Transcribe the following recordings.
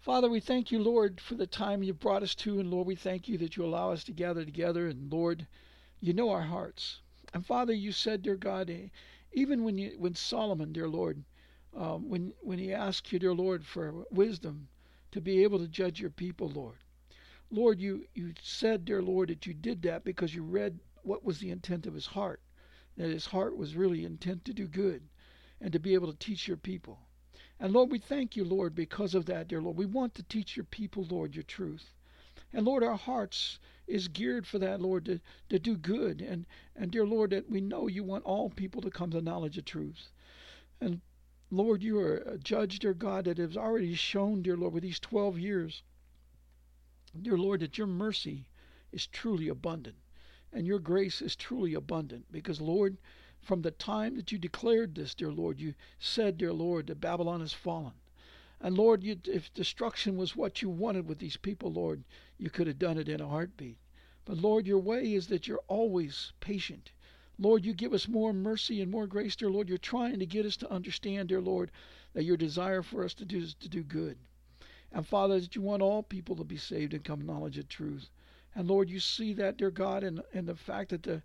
Father, we thank you, Lord, for the time you've brought us to, and Lord, we thank you that you allow us to gather together, and Lord, you know our hearts. And Father, you said, dear God, eh, even when you, when Solomon, dear Lord, um, when when he asked you, dear Lord, for wisdom to be able to judge your people, Lord. Lord, you, you said, dear Lord, that you did that because you read what was the intent of his heart. That his heart was really intent to do good and to be able to teach your people. And Lord, we thank you, Lord, because of that, dear Lord. We want to teach your people, Lord, your truth. And Lord, our hearts is geared for that, Lord, to, to do good. And, and dear Lord, that we know you want all people to come to knowledge of truth. And Lord, you are a judge, dear God, that has already shown, dear Lord, with these 12 years, dear Lord, that your mercy is truly abundant and your grace is truly abundant. Because, Lord, from the time that you declared this, dear Lord, you said, dear Lord, that Babylon has fallen. And Lord, you, if destruction was what you wanted with these people, Lord, you could have done it in a heartbeat. But Lord, your way is that you're always patient. Lord, you give us more mercy and more grace, dear Lord. You're trying to get us to understand, dear Lord, that your desire for us to do is to do good. And Father, that you want all people to be saved and come knowledge of truth. And Lord, you see that, dear God, in, in the fact that the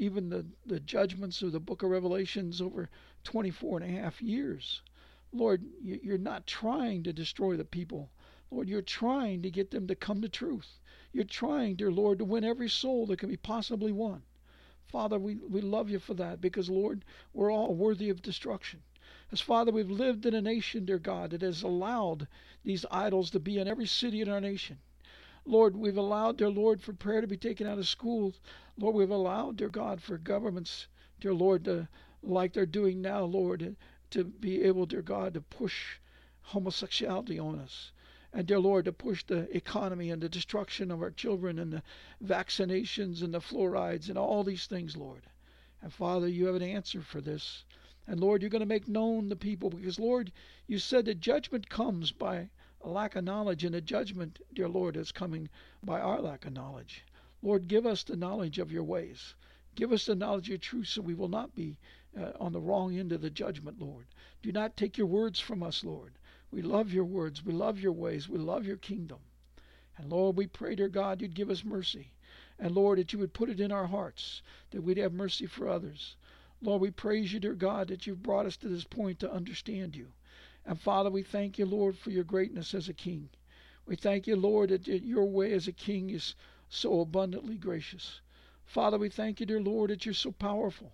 even the, the judgments of the book of Revelations over 24 and a half years. Lord, you're not trying to destroy the people. Lord, you're trying to get them to come to truth. You're trying, dear Lord, to win every soul that can be possibly won. Father, we, we love you for that because, Lord, we're all worthy of destruction. As Father, we've lived in a nation, dear God, that has allowed these idols to be in every city in our nation. Lord, we've allowed, dear Lord, for prayer to be taken out of schools. Lord, we've allowed, dear God, for governments, dear Lord, to, like they're doing now, Lord, to be able, dear God, to push homosexuality on us and dear Lord, to push the economy and the destruction of our children and the vaccinations and the fluorides and all these things, Lord. And Father, you have an answer for this. And Lord, you're going to make known the people because, Lord, you said that judgment comes by lack of knowledge, and a judgment, dear Lord, is coming by our lack of knowledge. Lord, give us the knowledge of your ways. Give us the knowledge of your truth so we will not be uh, on the wrong end of the judgment, Lord. Do not take your words from us, Lord. We love your words. We love your ways. We love your kingdom. And Lord, we pray, dear God, you'd give us mercy. And Lord, that you would put it in our hearts, that we'd have mercy for others. Lord, we praise you, dear God, that you've brought us to this point to understand you. And Father, we thank you, Lord, for your greatness as a king. We thank you, Lord, that your way as a king is so abundantly gracious. Father, we thank you, dear Lord, that you're so powerful.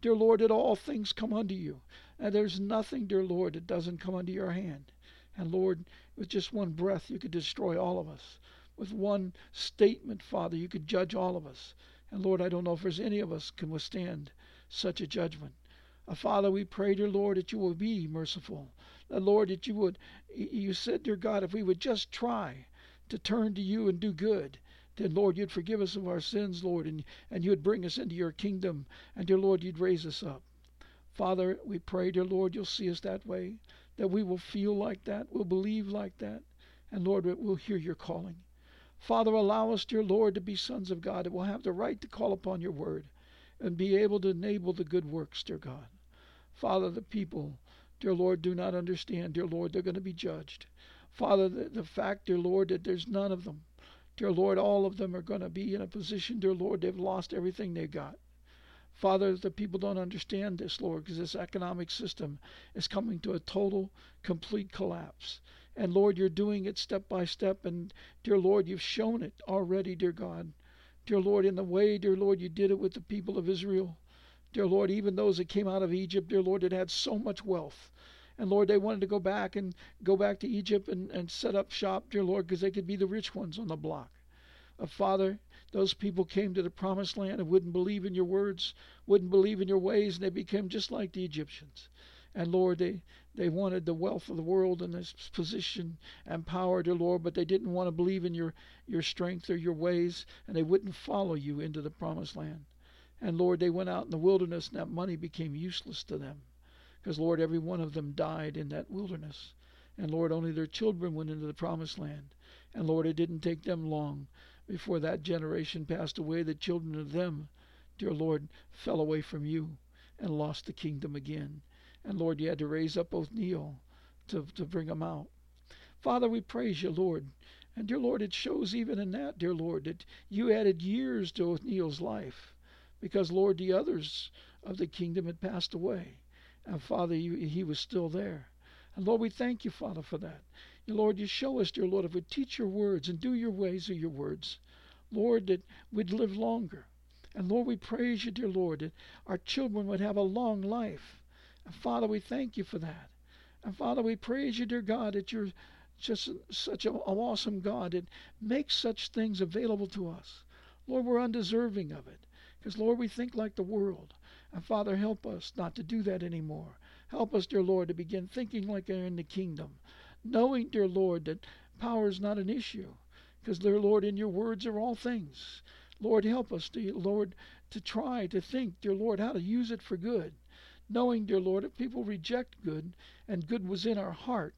Dear Lord, that all things come unto you. And there's nothing, dear Lord, that doesn't come under your hand. And Lord, with just one breath, you could destroy all of us. With one statement, Father, you could judge all of us. And Lord, I don't know if there's any of us can withstand such a judgment. Uh, Father, we pray, dear Lord, that you will be merciful. Uh, Lord, that you would, you said, dear God, if we would just try to turn to you and do good, then, Lord, you'd forgive us of our sins, Lord, and, and you would bring us into your kingdom. And, dear Lord, you'd raise us up. Father, we pray, dear Lord, you'll see us that way that we will feel like that, we'll believe like that, and Lord, we'll hear your calling. Father, allow us, dear Lord, to be sons of God, that we'll have the right to call upon your word and be able to enable the good works, dear God. Father, the people, dear Lord, do not understand, dear Lord, they're going to be judged. Father, the, the fact, dear Lord, that there's none of them, dear Lord, all of them are going to be in a position, dear Lord, they've lost everything they got. Father, the people don't understand this, Lord, because this economic system is coming to a total, complete collapse. And Lord, you're doing it step by step. And dear Lord, you've shown it already, dear God. Dear Lord, in the way, dear Lord, you did it with the people of Israel. Dear Lord, even those that came out of Egypt, dear Lord, that had so much wealth. And Lord, they wanted to go back and go back to Egypt and, and set up shop, dear Lord, because they could be the rich ones on the block. Uh, Father, those people came to the promised land and wouldn't believe in your words, wouldn't believe in your ways, and they became just like the Egyptians. And Lord, they, they wanted the wealth of the world and this position and power, dear Lord, but they didn't want to believe in your, your strength or your ways, and they wouldn't follow you into the promised land. And Lord, they went out in the wilderness, and that money became useless to them. Because, Lord, every one of them died in that wilderness. And, Lord, only their children went into the promised land. And, Lord, it didn't take them long before that generation passed away. The children of them, dear Lord, fell away from you and lost the kingdom again. And Lord, you had to raise up Othniel to, to bring them out. Father, we praise you, Lord. And dear Lord, it shows even in that, dear Lord, that you added years to Othniel's life. Because, Lord, the others of the kingdom had passed away. And Father, you, he was still there. And Lord, we thank you, Father, for that. And Lord, you show us, dear Lord, if we teach your words and do your ways of your words, Lord, that we'd live longer. And Lord, we praise you, dear Lord, that our children would have a long life. And Father, we thank you for that. And Father, we praise you, dear God, that you're just such an awesome God that makes such things available to us. Lord, we're undeserving of it. Because, Lord, we think like the world. And Father, help us not to do that anymore. Help us, dear Lord, to begin thinking like they're in the kingdom. Knowing, dear Lord, that power is not an issue. Because, dear Lord, in your words are all things. Lord, help us, dear Lord, to try to think, dear Lord, how to use it for good knowing, dear Lord, if people reject good and good was in our heart,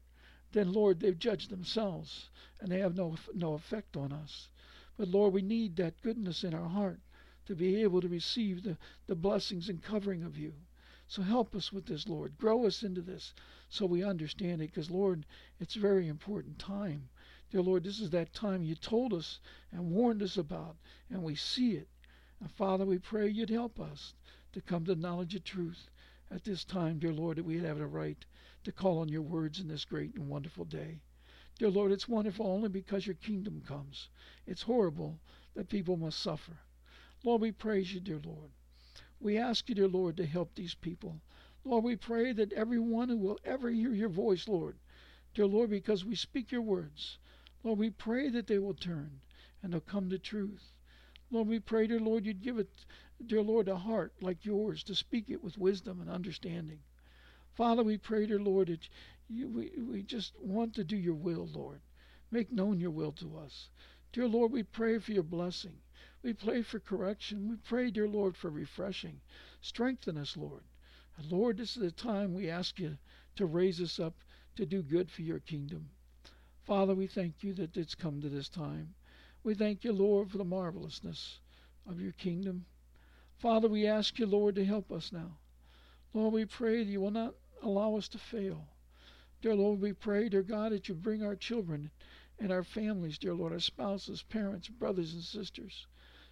then, Lord, they've judged themselves and they have no, no effect on us. But, Lord, we need that goodness in our heart to be able to receive the, the blessings and covering of you. So help us with this, Lord. Grow us into this so we understand it because, Lord, it's a very important time. Dear Lord, this is that time you told us and warned us about, and we see it. And Father, we pray you'd help us to come to knowledge of truth at this time, dear Lord, that we have a right to call on your words in this great and wonderful day. Dear Lord, it's wonderful only because your kingdom comes. It's horrible that people must suffer. Lord, we praise you, dear Lord. We ask you, dear Lord, to help these people. Lord, we pray that everyone who will ever hear your voice, Lord, dear Lord, because we speak your words, Lord, we pray that they will turn and they'll come to truth. Lord, we pray, dear Lord, you'd give it dear Lord, a heart like yours to speak it with wisdom and understanding. Father, we pray, dear Lord, that you, we, we just want to do your will, Lord. Make known your will to us. Dear Lord, we pray for your blessing. We pray for correction. We pray, dear Lord, for refreshing. Strengthen us, Lord. And Lord, this is the time we ask you to raise us up to do good for your kingdom. Father, we thank you that it's come to this time. We thank you, Lord, for the marvelousness of your kingdom. Father, we ask you, Lord, to help us now. Lord, we pray that you will not allow us to fail. Dear Lord, we pray, dear God, that you bring our children and our families, dear Lord, our spouses, parents, brothers, and sisters.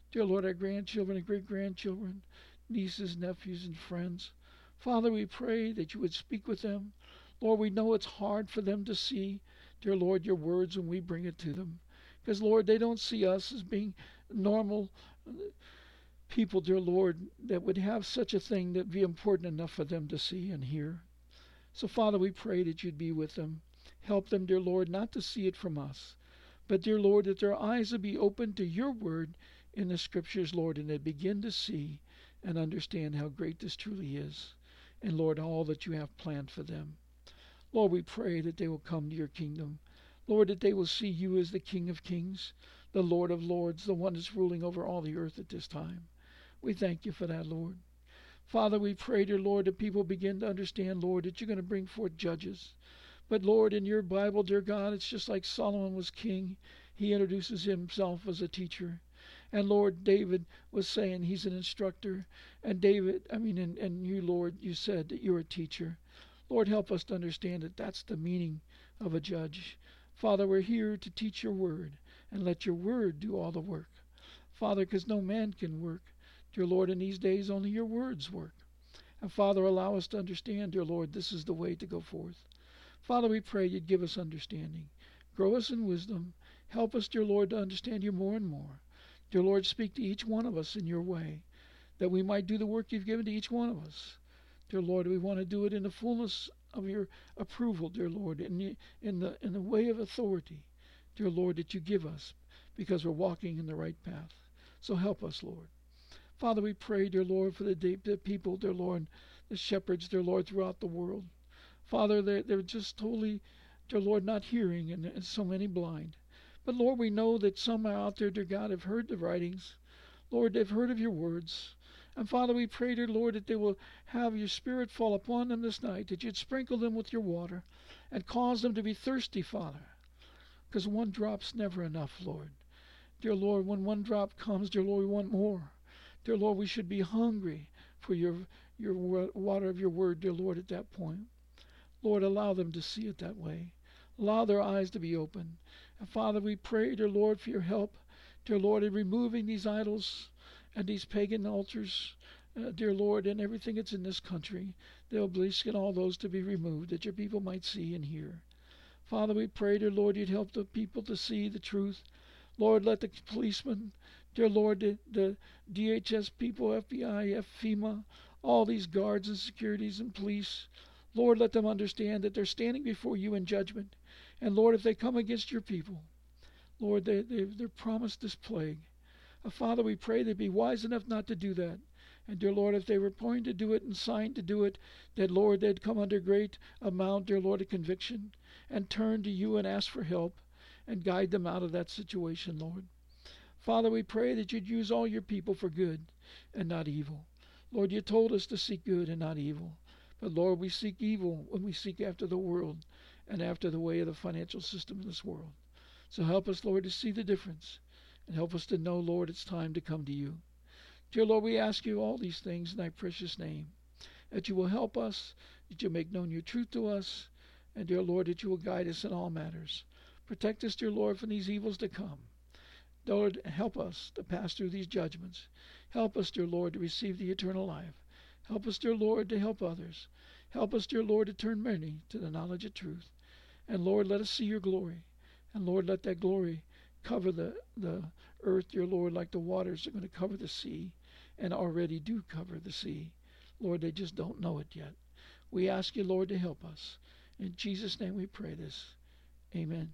Dear Lord, our grandchildren and great grandchildren, nieces, nephews, and friends. Father, we pray that you would speak with them. Lord, we know it's hard for them to see, dear Lord, your words when we bring it to them. Because, Lord, they don't see us as being normal uh, people, dear Lord, that would have such a thing that be important enough for them to see and hear. So, Father, we pray that you'd be with them. Help them, dear Lord, not to see it from us, but, dear Lord, that their eyes would be open to your word in the scriptures, Lord, and they begin to see and understand how great this truly is. And, Lord, all that you have planned for them. Lord, we pray that they will come to your kingdom. Lord, that they will see you as the King of kings, the Lord of lords, the one that's ruling over all the earth at this time. We thank you for that, Lord. Father, we pray, dear Lord, that people begin to understand, Lord, that you're going to bring forth judges. But Lord, in your Bible, dear God, it's just like Solomon was king. He introduces himself as a teacher. And Lord, David was saying he's an instructor. And David, I mean, and, and you, Lord, you said that you're a teacher. Lord, help us to understand that that's the meaning of a judge. Father, we're here to teach your word and let your word do all the work. Father, because no man can work Dear Lord, in these days only your words work. And Father, allow us to understand, dear Lord, this is the way to go forth. Father, we pray you'd give us understanding. Grow us in wisdom. Help us, dear Lord, to understand you more and more. Dear Lord, speak to each one of us in your way, that we might do the work you've given to each one of us. Dear Lord, we want to do it in the fullness of your approval, dear Lord, in the, in the, in the way of authority, dear Lord, that you give us, because we're walking in the right path. So help us, Lord. Father, we pray, dear Lord, for the, the people, dear Lord, the shepherds, dear Lord, throughout the world. Father, they're, they're just totally, dear Lord, not hearing, and, and so many blind. But Lord, we know that some out there, dear God, have heard the writings. Lord, they've heard of your words. And Father, we pray, dear Lord, that they will have your Spirit fall upon them this night, that you'd sprinkle them with your water and cause them to be thirsty, Father. Because one drop's never enough, Lord. Dear Lord, when one drop comes, dear Lord, we want more. Dear Lord, we should be hungry for your, your water of your word, dear Lord, at that point. Lord, allow them to see it that way. Allow their eyes to be open. And Father, we pray, dear Lord, for your help, dear Lord, in removing these idols and these pagan altars, uh, dear Lord, and everything that's in this country, the obelisk and all those to be removed, that your people might see and hear. Father, we pray, dear Lord, you'd help the people to see the truth. Lord, let the policemen, dear Lord, the, the DHS people, FBI, FEMA, all these guards and securities and police, Lord, let them understand that they're standing before you in judgment. And Lord, if they come against your people, Lord, they, they, they're promised this plague. Uh, Father, we pray they'd be wise enough not to do that. And dear Lord, if they were going to do it and signed to do it, that Lord, they'd come under great amount, dear Lord, of conviction and turn to you and ask for help and guide them out of that situation, Lord. Father, we pray that you'd use all your people for good and not evil. Lord, you told us to seek good and not evil. But Lord, we seek evil when we seek after the world and after the way of the financial system in this world. So help us, Lord, to see the difference and help us to know, Lord, it's time to come to you. Dear Lord, we ask you all these things in thy precious name, that you will help us, that you make known your truth to us, and dear Lord, that you will guide us in all matters. Protect us, dear Lord, from these evils to come. Lord, help us to pass through these judgments. Help us, dear Lord, to receive the eternal life. Help us, dear Lord, to help others. Help us, dear Lord, to turn many to the knowledge of truth. And Lord, let us see your glory. And Lord, let that glory cover the, the earth, dear Lord, like the waters are going to cover the sea and already do cover the sea. Lord, they just don't know it yet. We ask you, Lord, to help us. In Jesus' name we pray this. Amen.